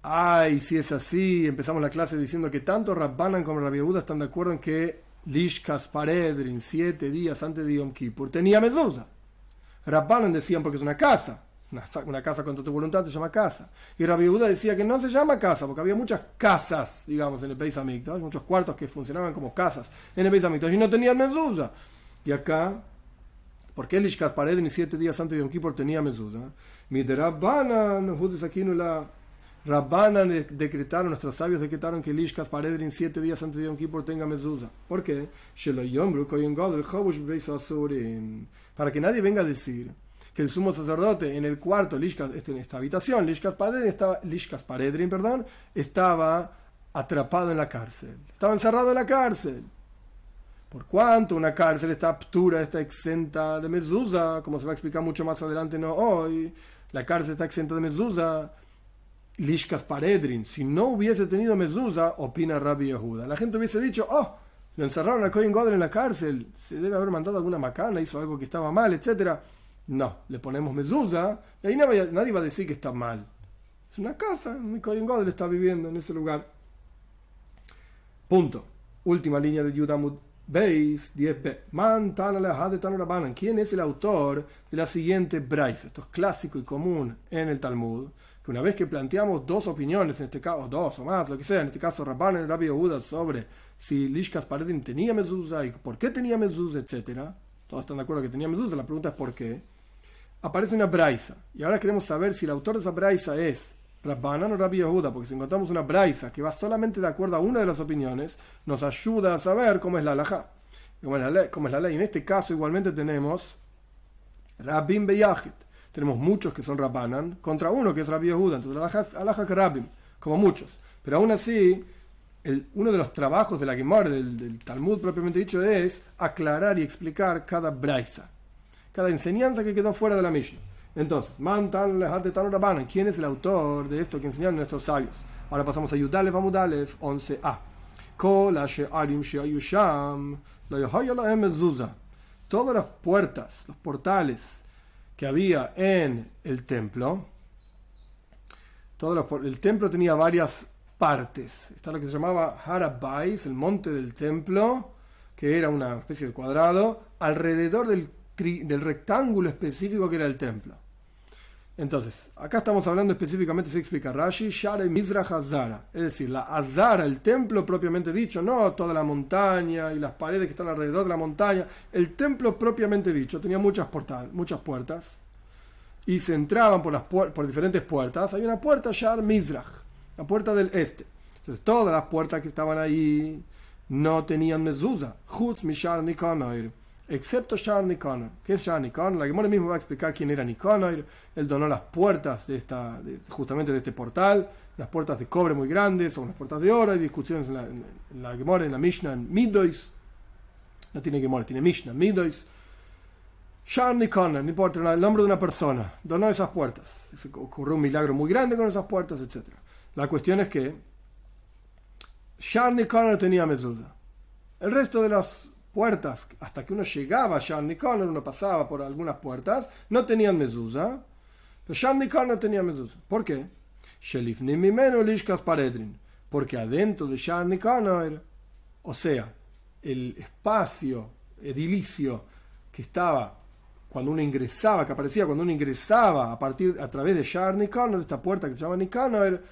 Ay, si es así, empezamos la clase diciendo que tanto Rabbanan como Rabbi están de acuerdo en que Lishkas Paredrin, siete días antes de Yom Kippur, tenía mezuzá. Rabbanan decían porque es una casa. Una, casa contra tu voluntad se llama casa. Y Rabbi decía que no se llama casa, porque había muchas casas, digamos, en el Beis Hamikdash, muchos cuartos que funcionaban como casas en el Beis Hamikdash y no tenían mezuzá. Y acá, ¿por qué Lishkas Paredrin siete días antes de Yom Kippur tenía mezuzá? Mi de Rabbanan, aquí no la Rabbanan decretaron, nuestros sabios decretaron que Lishkas Paredrin siete días antes de Yom Kippur tenga mezuzá. ¿Por qué? Para que nadie venga a decir que el sumo sacerdote en el cuarto, este, en esta habitación, Lishkas Paredrin, estaba, Lishkas Paredrin perdón, estaba atrapado en la cárcel. Estaba encerrado en la cárcel. Por cuanto una cárcel está aptura, está exenta de mezuzá, como se va a explicar mucho más adelante, no hoy, la cárcel está exenta de mezuzá Lishkas Paredrin, si no hubiese tenido mezuzá, opina Rabbi Yehuda. La gente hubiese dicho, oh, lo encerraron a Cohen Godel en la cárcel, se debe haber mandado alguna macana, hizo algo que estaba mal, etc. No, le ponemos mezuzá y ahí nadie, va a decir que está mal. Es una casa, Cohen Godel está viviendo en ese lugar. Punto. Última línea de Yudamud Beis 10b. Man ¿Quién es el autor de la siguiente Bryce? Esto es clásico y común en el Talmud que una vez que planteamos dos opiniones, en este caso, dos o más, lo que sea, en este caso Rabban y Rabbi Yehuda sobre si Lishkas Paredin tenía mezuzá y por qué tenía mezuzá, etc. Todos están de acuerdo que tenía mezuzá, la pregunta es por qué. Aparece una braisa, y ahora queremos saber si el autor de esa braisa es Rabbanan o Rabbi Yehuda, porque si encontramos una braisa que va solamente de acuerdo a una de las opiniones, nos ayuda a saber cómo es la halajá, cómo es la ley. Es la. En este caso igualmente tenemos Rabbin Beyahit tenemos muchos que son Rabbanan, contra uno que es Rabbi Yehuda, entonces alaja que Rabbim, como muchos. Pero aún así, uno de los trabajos de la Gemara, del, del, Talmud propiamente dicho, es aclarar y explicar cada braisa, cada enseñanza que quedó fuera de la Mishnah. Entonces, Mantan Rabbanan, ¿quién es el autor de esto que enseñaron nuestros sabios? Ahora pasamos a Yudalev Amudalev 11a. Todas las puertas, los portales que había en el templo. Todo el templo tenía varias partes. Está lo que se llamaba Harabais, el monte del templo, que era una especie de cuadrado, alrededor del, del rectángulo específico que era el templo. Entonces, acá estamos hablando específicamente, se explica Rashi, Share Mizrach Azara, es decir, la Azara, el templo propiamente dicho, no toda la montaña y las paredes que están alrededor de la montaña, el templo propiamente dicho tenía muchas, muchas puertas y se entraban por, las por diferentes puertas. Hay una puerta Shar Mizrach, la puerta del este. Entonces, todas las puertas que estaban ahí no tenían mezuzah, Hutz Mishar Nikonoir excepto Shar Nikanor. ¿Qué es Shar Nikanor? La Gemora mismo va a explicar quién era Nikanor. Él donó las puertas de esta, justamente de este portal, las puertas de cobre muy grandes, o unas puertas de oro. Hay discusiones en la, en la Gemora, en la Mishnah, en Midois. No tiene Gemora, tiene Mishnah, Midois. Shar Nikanor, no importa, el nombre de una persona, donó esas puertas. ocurrió un milagro muy grande con esas puertas, etc. La cuestión es que Shar Nikanor tenía mezuzah. El resto de las puertas, hasta que uno llegaba a Shan uno pasaba por algunas puertas, no tenían mezuzá, pero Shan no tenía mezuzá. ¿Por qué? Porque adentro de Shan o sea, el espacio edilicio que estaba cuando uno ingresaba, que aparecía cuando uno ingresaba a partir a través de Shar de esta puerta que se llama Nikanor,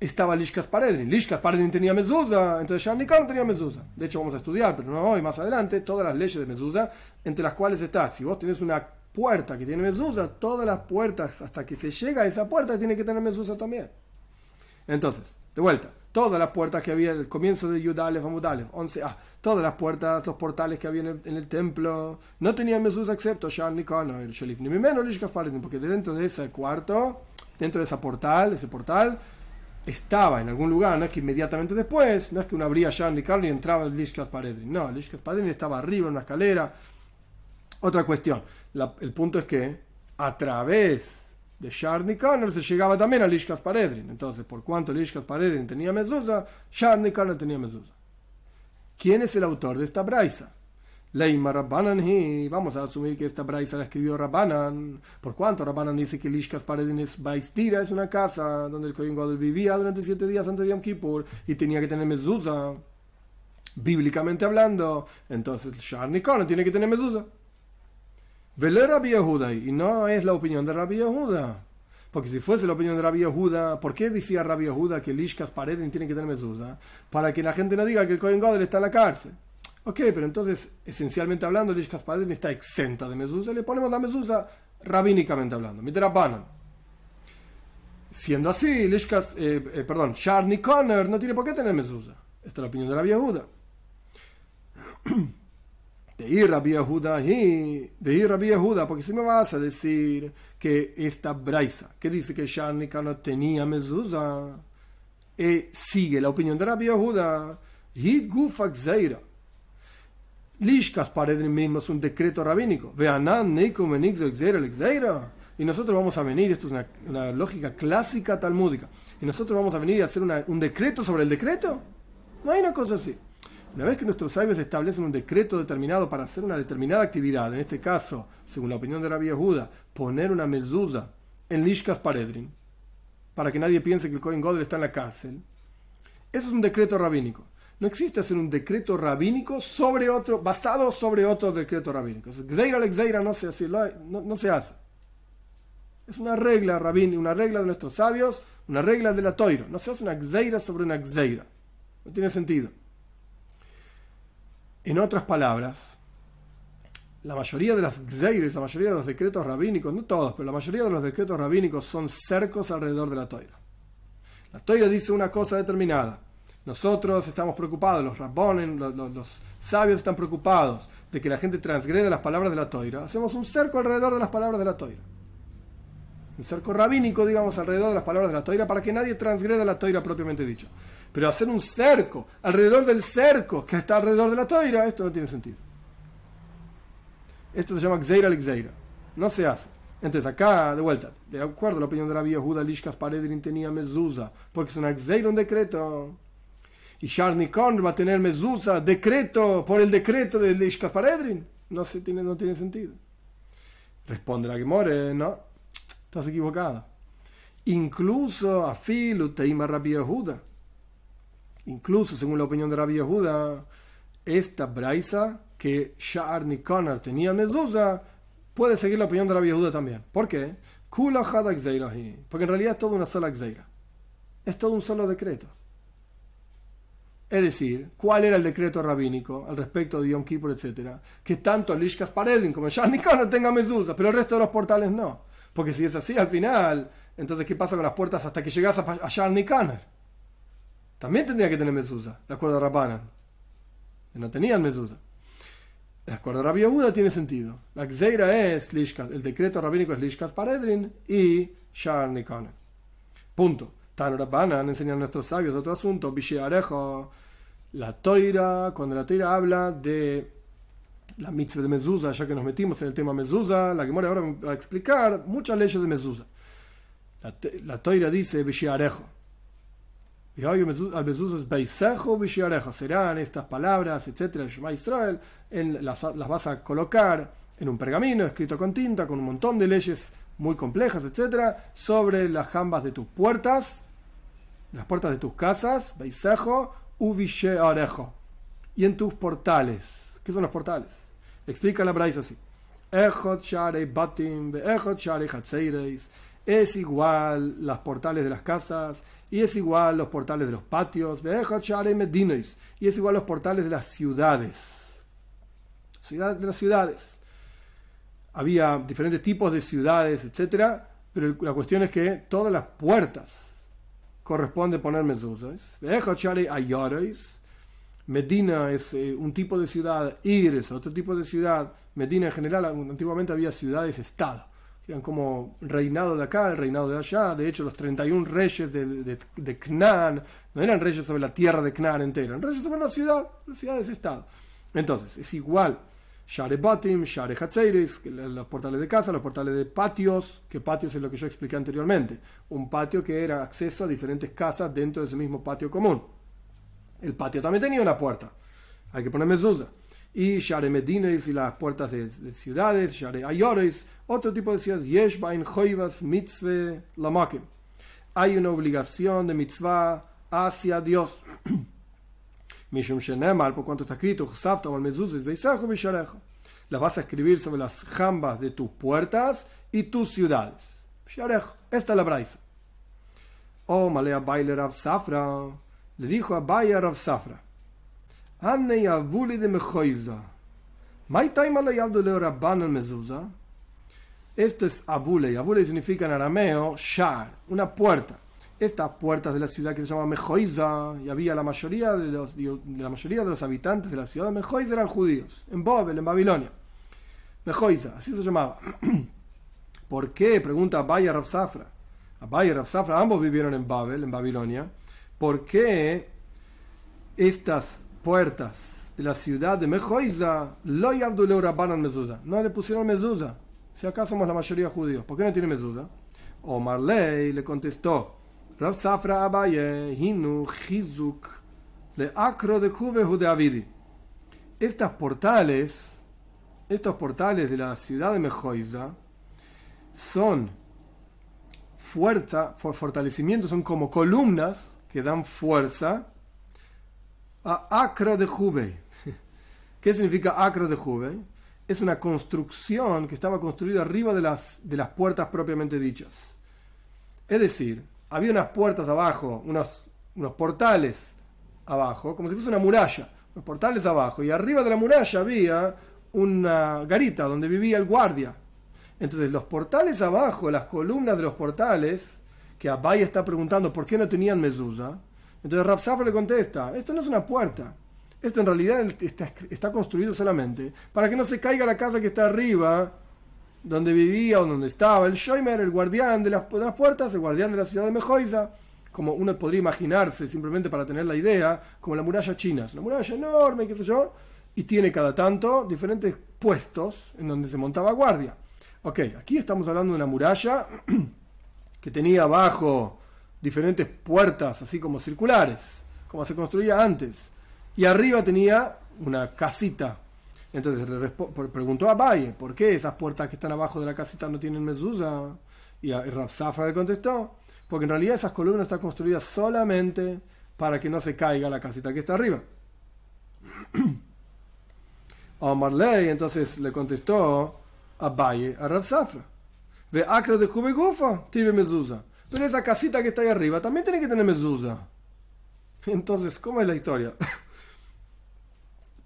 estaba Lishkas Paredin. Lishkas Paredin tenía mezuzá, entonces Shah no tenía mezuzá. De hecho, vamos a estudiar, pero no hoy, más adelante, todas las leyes de mezuzá, entre las cuales está, si vos tenés una puerta que tiene mezuzá, todas las puertas, hasta que se llega a esa puerta, tiene que tener mezuzá también. Entonces, de vuelta, todas las puertas que había, el comienzo de Yudalev, Amudalev, 11a, todas las puertas, los portales que había en el, templo, no tenían mezuzá excepto Shah Nikon, el Shelif, ni menos Lishkas Paredin, porque dentro de ese cuarto, dentro de ese portal, ese portal, estaba en algún lugar, no es que inmediatamente después, no es que uno abría ya y entraba el Lishkas Paredrin, no, el Lishkas Paredrin estaba arriba en una escalera. Otra cuestión, el punto es que a través de Sharnikanor se llegaba también a Lishkas Paredrin. Entonces, por cuanto Lishkas Paredrin tenía mezuzá, Sharnikanor tenía mezuzá. ¿Quién es el autor de esta braisa? Leima Rabbanan y vamos a asumir que esta braisa la escribió Rabbanan. ¿Por cuánto? Rabbanan dice que Lishkas Paredin es Baistira, es una casa donde el Kohen Gadol vivía durante siete días antes de Yom Kippur y tenía que tener mezuzá. Bíblicamente hablando, entonces Shar tiene que tener mezuzá. Vele Rabbi Yehuda y no es la opinión de Rabbi Yehuda. Porque si fuese la opinión de Rabbi Yehuda, ¿por qué decía Rabbi Yehuda que Lishkas Paredin tiene que tener mezuzá? Para que la gente no diga que el Kohen Gadol está en la cárcel. Ok, pero entonces, esencialmente hablando, Lishkas Paredin está exenta de mezuzá. Le ponemos la mezuzá rabínicamente hablando. Miterabanan. Siendo así, Lishkas, eh, eh, perdón, Sharni Conner no tiene por qué tener mezuzá. Esta es la opinión de Rabbi Yehuda. de ir Rabbi Yehuda de ir Rabbi Yehuda, porque si me vas a decir que esta braisa, que dice que Sharnika no tenía mezuzá, eh, sigue la opinión de Rabbi Yehuda, y Gufak. Lishkas Paredin mismo es un decreto rabínico. Y nosotros vamos a venir, esto es una, lógica clásica talmúdica, y nosotros vamos a venir a hacer un decreto sobre el decreto. No hay una cosa así. Una vez que nuestros sabios establecen un decreto determinado para hacer una determinada actividad, en este caso, según la opinión de Rabbi Yehuda, poner una mezuzá en Lishkas Paredrin, para que nadie piense que el Kohen Godel está en la cárcel, eso es un decreto rabínico. No existe hacer un decreto rabínico sobre otro, basado sobre otro decreto rabínico. Gzeira le no se, hace, no, no se hace. Es una regla rabínica, una regla de nuestros sabios, una regla de la toira. No se hace una gzeira sobre una gzeira. No tiene sentido. En otras palabras, la mayoría de las gzeires, la mayoría de los decretos rabínicos, no todos, pero la mayoría de los decretos rabínicos son cercos alrededor de la toira. La toira dice una cosa determinada. Nosotros estamos preocupados, los rabones, los, sabios están preocupados de que la gente transgrede las palabras de la toira. Hacemos un cerco alrededor de las palabras de la toira. Un cerco rabínico, digamos, alrededor de las palabras de la toira para que nadie transgreda la toira propiamente dicho. Pero hacer un cerco alrededor del cerco que está alrededor de la toira, esto no tiene sentido. Esto se llama Gzeira al No se hace. Entonces acá, de vuelta, de acuerdo a la opinión de la vía Judá, Lishkas Paredrin tenía mezuzá, porque es una Gzeira, un decreto. Y Sharnikon va a tener mezuzá, decreto, por el decreto de Lishkas Paredrin. No, tiene, no tiene sentido. Responde la Gemore, no, estás equivocado. Incluso a Filu Teima Rabbi Yehuda Incluso, según la opinión de Rabbi Yehuda, esta braisa que Sha'ar Nikonar tenía mezuzá puede seguir la opinión de Rabbi Yehuda también. ¿Por qué? Porque en realidad es toda una sola gzeira. Es todo un solo decreto. Es decir, ¿cuál era el decreto rabínico al respecto de Yom Kippur, etcétera? Que tanto Lishkas Paredin como Sha'ar Nikonar tenga mezuzá, pero el resto de los portales no. Porque si es así, al final, entonces, ¿qué pasa con las puertas hasta que llegas a Sha'ar Nikonar? también tendría que tener mezuzá, de acuerdo a. No tenían mezuzá. De acuerdo a Rabbi Yehuda tiene sentido. La Gzeira es Lishkas, el decreto rabínico es Lishkas Paredrin y Shar. Punto. Tan Rabbanan enseñan nuestros sabios otro asunto, Arejo, la toira, cuando la toira habla de la mitzvah de mezuzá, ya que nos metimos en el tema mezuzá, la que muere ahora va a explicar muchas leyes de mezuzá. La, la toira dice Arejo. Serán estas palabras, etcétera, Israel, en, las, las vas a colocar en un pergamino escrito con tinta, con un montón de leyes muy complejas, etcétera, sobre las jambas de tus puertas, las puertas de tus casas, Beisejo, Arejo, y en tus portales. ¿Qué son los portales? Explica la braisa así. Es igual las portales de las casas y es igual los portales de los patios, y es igual los portales de las ciudades. Ciudad de las ciudades. Había diferentes tipos de ciudades, etc. Pero la cuestión es que todas las puertas corresponde poner mezuzas. Medina es eh, un tipo de ciudad, Ir es otro tipo de ciudad. Medina en general, antiguamente había ciudades-estado eran como reinado de acá, el reinado de allá. De hecho, los 31 reyes de, de, de Cnan no eran reyes sobre la tierra de Cnan entera, eran reyes sobre la ciudad, la ciudad de ese estado. Entonces, es igual. Share Batim, Share Hatzeiris, los portales de casa, los portales de patios, que patios es lo que yo expliqué anteriormente. Un patio que era acceso a diferentes casas dentro de ese mismo patio común. El patio también tenía una puerta. Hay que poner mezuzá. y Share Medines y las puertas de, de ciudades, Share Ayores, otro tipo de ciudades, Yeshbain, Joivas, Mitzve, Lamakim. Hay una obligación de mitzvah hacia Dios. Mishum por cuanto está escrito, las vas a escribir sobre las jambas de tus puertas y tus ciudades. Esta es la braisa. Oh, Malea Baile Rav Safra, le dijo a Baile Rav Safra, Anne Yavuli de Mejoiza, Maitai Malea Yavdule Rabban Mezuza. Esto es Abule. Abule significa en arameo Shar, una puerta. Estas puertas de la ciudad que se llama Mejoiza, y había la mayoría de los, la mayoría de los habitantes de la ciudad de Mejoiza eran judíos, en Bobel, en Babilonia. Mejoiza, así se llamaba. ¿Por qué? Pregunta Abaya Rav Safra. Abaya y Rav Safra, ambos vivieron en Babel, en Babilonia. ¿Por qué estas puertas de la ciudad de Mejoiza lo mezuzah? No le pusieron mezuzah. Si acá somos la mayoría judíos, ¿por qué no tiene mezuzah? O Marley le contestó, Rav Safra Abaye, Hinu, Hizuk, le Acro de de Avidi. Estas portales, estos portales de la ciudad de Mejoiza, son fuerza, fortalecimiento, son como columnas que dan fuerza a Acra de Jubei. ¿Qué significa Acra de Jubei? Es una construcción que estaba construida arriba de las, de las puertas propiamente dichas. Es decir, había unas puertas abajo, unos, unos portales abajo, como si fuese una muralla, unos portales abajo, y arriba de la muralla había una garita donde vivía el guardia, entonces, los portales abajo, las columnas de los portales, que Abay está preguntando por qué no tenían mezuzá, entonces Rav le contesta, esto no es una puerta, esto en realidad está, construido solamente para que no se caiga la casa que está arriba, donde vivía o donde estaba el Shoimer, el guardián de las, puertas, el guardián de la ciudad de Mejoiza, como uno podría imaginarse simplemente para tener la idea, como la muralla china, es una muralla enorme, qué sé yo, y tiene cada tanto diferentes puestos en donde se montaba guardia. Ok, aquí estamos hablando de una muralla que tenía abajo diferentes puertas, así como circulares, como se construía antes. Y arriba tenía una casita. Entonces le preguntó a Valle, ¿por qué esas puertas que están abajo de la casita no tienen mezuzá? Y Safra le contestó, porque en realidad esas columnas están construidas solamente para que no se caiga la casita que está arriba. a Marley entonces le contestó, a Rav Safra. Ve acre de Gufa, tiene mezuzá. Pero esa casita que está ahí arriba también tiene que tener mezuzá. Entonces, ¿cómo es la historia?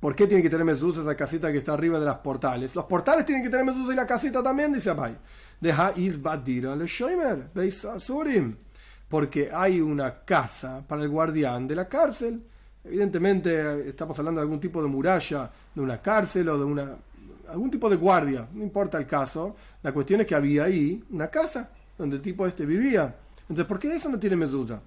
¿Por qué tiene que tener mezuzá esa casita que está arriba de las portales? Los portales tienen que tener mezuzá y la casita también, dice Abaye. Deja isbadira le shoimer, veis asurim. Porque hay una casa para el guardián de la cárcel. Evidentemente, estamos hablando de algún tipo de muralla, de una cárcel o de una algún tipo de guardia, no importa el caso, la cuestión es que había ahí una casa donde el tipo este vivía. Entonces, ¿por qué eso no tiene mezuzá?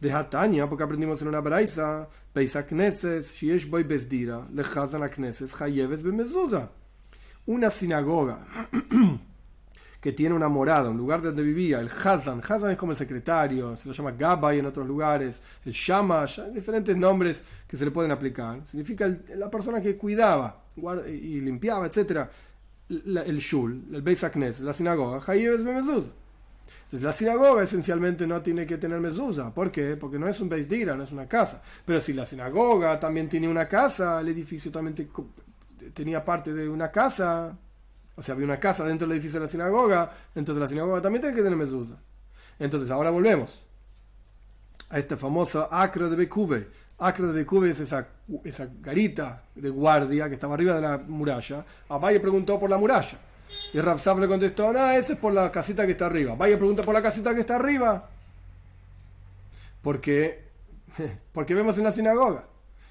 De Hatania, porque aprendimos en una braisa, Beisa Knesses, Shiesh Boy Besdira, Lechazan Knesses, Hayeves Bemezuza. Una sinagoga que tiene una morada, un lugar donde vivía, el Hazan, Hazan es como el secretario, se lo llama Gabay en otros lugares, el Shamash, diferentes nombres que se le pueden aplicar. Significa la persona que cuidaba y limpiaba, etc. el Shul, el Beis la sinagoga, Hayeves Bemezuza. Entonces, la sinagoga esencialmente no tiene que tener mezuzá. ¿Por qué? Porque no es un Beis Dira, no es una casa. Pero si la sinagoga también tiene una casa, el edificio también tenía parte de una casa, o sea, había una casa dentro del edificio de la sinagoga, entonces la sinagoga también tiene que tener mezuzá. Entonces, ahora volvemos a este famoso acro de Bekube. Acro de Bekube es esa, esa garita de guardia que estaba arriba de la muralla. Abaye preguntó por la muralla. Y Rapsaf le contestó, no, ese es por la casita que está arriba. Vaya pregunta por la casita que está arriba. Porque, porque vemos en la sinagoga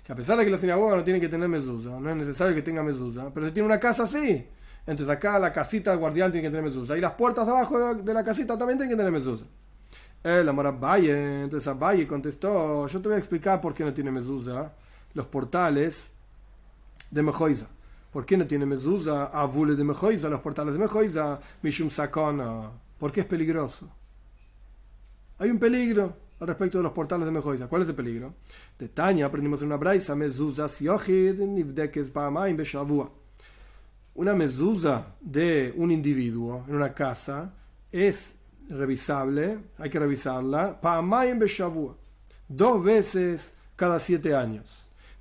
que a pesar de que la sinagoga no tiene que tener mezuzá, no es necesario que tenga mezuzá, pero si tiene una casa así, entonces acá la casita guardián tiene que tener mezuzá. Y las puertas de abajo de la casita también tienen que tener mezuzá. El amor Valle, entonces Abaye contestó, yo te voy a explicar por qué no tiene mezuzá los portales de Mejoiza. ¿Por qué no tiene mezuzá? Abule de Mejoiza, los portales de Mejoiza, Mishum Sakona. ¿Por qué es peligroso? Hay un peligro. al respecto de los portales de Mejoisa. ¿Cuál es el peligro? De Tania aprendimos en una braisa, mezuzas yochid nivdekes ba'amayim beshavua. Una mezuza de un individuo en una casa es revisable, hay que revisarla, pa'amayim beshavua, dos veces cada siete años.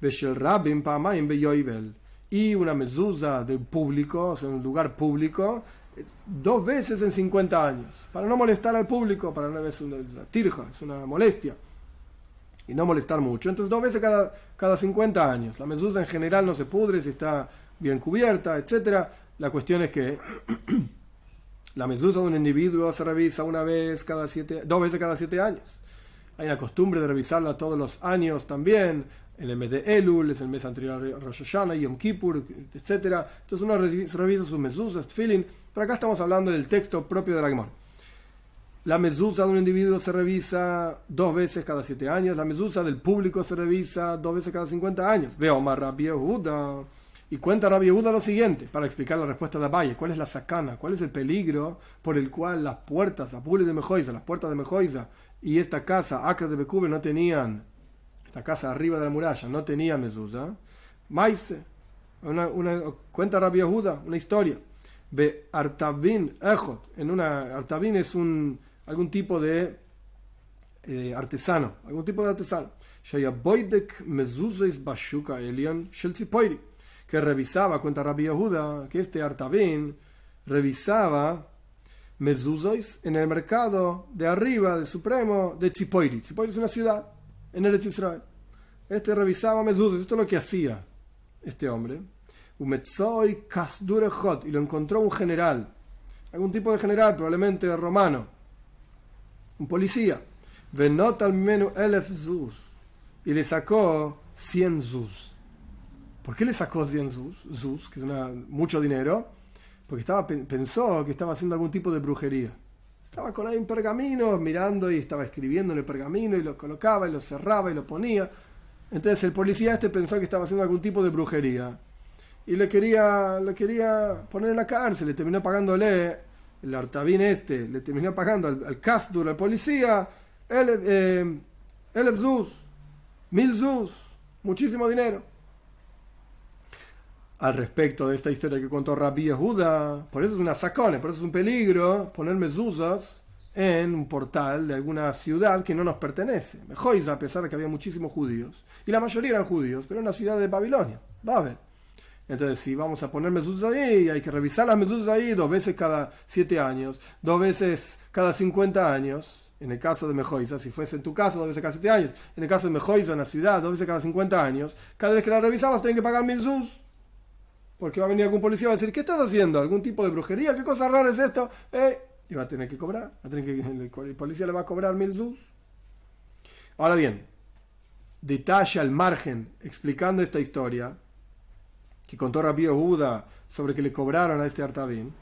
Beshel rabin pa'amayim beyoivel. Y una mezuza de público, o sea, un lugar público, dos veces en 50 años, para no molestar al público, para no es una, tirja, es una molestia, y no molestar mucho. Entonces, dos veces cada, cada 50 años. La medusa en general no se pudre si está bien cubierta, etc. La cuestión es que la medusa de un individuo se revisa una vez cada siete, dos veces cada siete años. Hay una costumbre de revisarla todos los años también en el mes de Elul, es el mes anterior a Rosh Hashanah, Yom Kippur, etc. Entonces uno revisa sus mezuzas, feeling, pero acá estamos hablando del texto propio de la Gemara. La mezusa de un individuo se revisa dos veces cada siete años, la mezusa del público se revisa dos veces cada 50 años. Veo más Rabbi Yehuda. Y cuenta Rabbi Yehuda lo siguiente, para explicar la respuesta de Abaye, cuál es la sacana, cuál es el peligro por el cual las puertas, Apuli de Mejoiza, las puertas de Mejoiza y esta casa, Acre de Becube, no tenían esta casa arriba de la muralla no tenía mezuzá, Maise, una, una, cuenta Rabbi Yehuda, una historia. Ve Artavin Ejot, en una, Artavin es un, algún tipo de eh, artesano, algún tipo de artesano. Que revisaba, cuenta Rabbi Yehuda, que este Artavin revisaba mezuzos en el mercado de arriba del Supremo de Tzipoiri. Tzipoiri es una ciudad en el Israel. Este revisaba mezuzos, esto es lo que hacía este hombre. y lo encontró un general, algún tipo de general, probablemente romano, un policía. Venot al menos elef zuz y le sacó 100 zuz. ¿Por qué le sacó 100 zuz? que es mucho dinero, porque estaba, pensó que estaba haciendo algún tipo de brujería. Estaba con ahí un pergamino mirando y estaba escribiendo en el pergamino y lo colocaba y lo cerraba y lo ponía. Entonces el policía este pensó que estaba haciendo algún tipo de brujería y le quería, le quería poner en la cárcel, le terminó pagándole, el artabín este, le terminó pagando al, al Casdur, al policía, el, eh, el mil Zuz, muchísimo dinero. Al respecto de esta historia que contó Rabbi Yehuda, por eso es una sacone, por eso es un peligro ponerme zuzas en un portal de alguna ciudad que no nos pertenece. Mejois, a pesar de que había muchísimos judíos, y la mayoría eran judíos, pero en una ciudad de Babilonia, Babel. Entonces, si vamos a poner mezuzas ahí, hay que revisar las mezuzas ahí dos veces cada siete años, dos veces cada 50 años, en el caso de Mejoisa, si fuese en tu caso, dos veces cada siete años, en el caso de Mejoisa, en la ciudad, dos veces cada 50 años, cada vez que la revisabas tienen que pagar mil sus. Porque va a venir algún policía y va a decir, ¿qué estás haciendo? ¿Algún tipo de brujería? ¿Qué cosa rara es esto? Eh, y va a tener que cobrar. A tener que, el policía le va a cobrar mil sus. Ahora bien, detalle al margen explicando esta historia que contó Rabbi Yehuda sobre que le cobraron a este Artabín.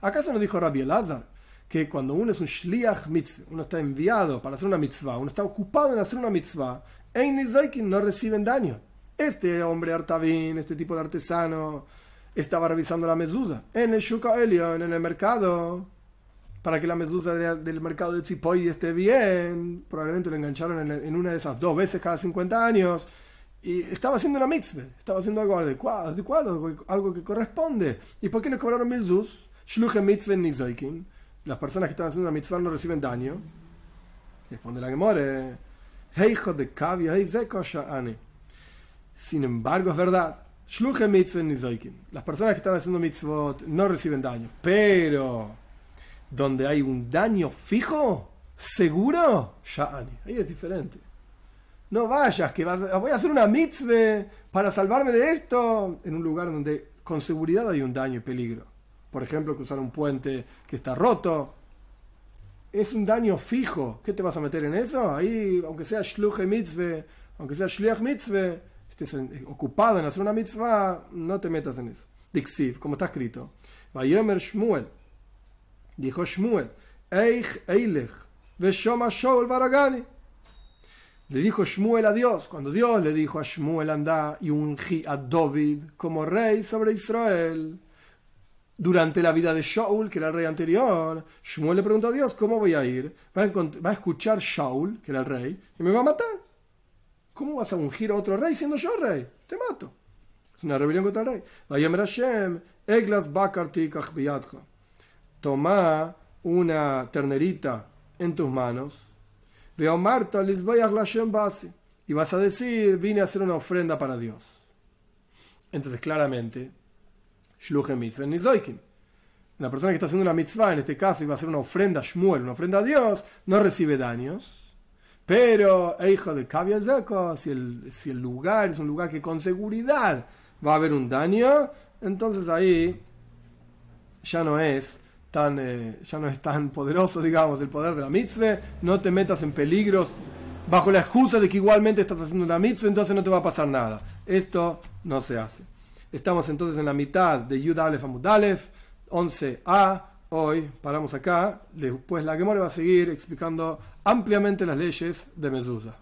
¿Acaso no dijo Rabbi Elazar que cuando uno es un shliach mitzvah, uno está enviado para hacer una mitzvah, uno está ocupado en hacer una mitzvah, no reciben daño? Este hombre Artavín, este tipo de artesano, estaba revisando la medusa en el Shuka Elion, en el mercado, para que la medusa del mercado de Tzipoy esté bien. Probablemente lo engancharon en, una de esas dos veces cada 50 años. Y estaba haciendo una mitzvah, estaba haciendo algo adecuado, adecuado algo que corresponde. ¿Y por qué le cobraron mil zus? mitzvah nizoikin. Las personas que están haciendo una mitzvah no reciben daño. Responde la Gemore. Heijo de kavia, hei sin embargo, es verdad. Las personas que están haciendo mitzvot no reciben daño. Pero, donde hay un daño fijo, seguro, ya ahí es diferente. No vayas, que vas, voy a hacer una mitzvah para salvarme de esto en un lugar donde con seguridad hay un daño y peligro. Por ejemplo, cruzar un puente que está roto. Es un daño fijo. ¿Qué te vas a meter en eso? Ahí, aunque sea shluche mitzvah, aunque sea shliach mitzvah, estés ocupado en hacer una mitzvah, no te metas en eso. Dixiv, como está escrito. Vayomer Shmuel. Dijo Shmuel. Eich Eilech. Veshoma Shaul Baragani. Le dijo Shmuel a Dios, cuando Dios le dijo a Shmuel anda y ungí a David como rey sobre Israel. durante la vida de Shaul, que era el rey anterior, Shmuel le preguntó a Dios, ¿cómo voy a ir? Va a, escuchar Shaul, que era el rey, y me va a matar. ¿Cómo vas a ungir a otro rey siendo yo rey? Te mato. Es una rebelión contra el rey. Hashem, Eglas Bakarti Toma una ternerita en tus manos. Veo Marta, les a base. Y vas a decir, vine a hacer una ofrenda para Dios. Entonces, claramente, una persona que está haciendo una mitzvah, en este caso, y va a hacer una ofrenda a Shmuel, una ofrenda a Dios, no recibe daños. Pero, hijo de Kavia si el, si el lugar es un lugar que con seguridad va a haber un daño, entonces ahí ya no es tan, eh, ya no es tan poderoso, digamos, el poder de la mitzvah. No te metas en peligros bajo la excusa de que igualmente estás haciendo una mitzvah, entonces no te va a pasar nada. Esto no se hace. Estamos entonces en la mitad de Yud Aleph Amud 11a. Hoy paramos acá. Después la Gemora va a seguir explicando ampliamente las leyes de Mezuzah.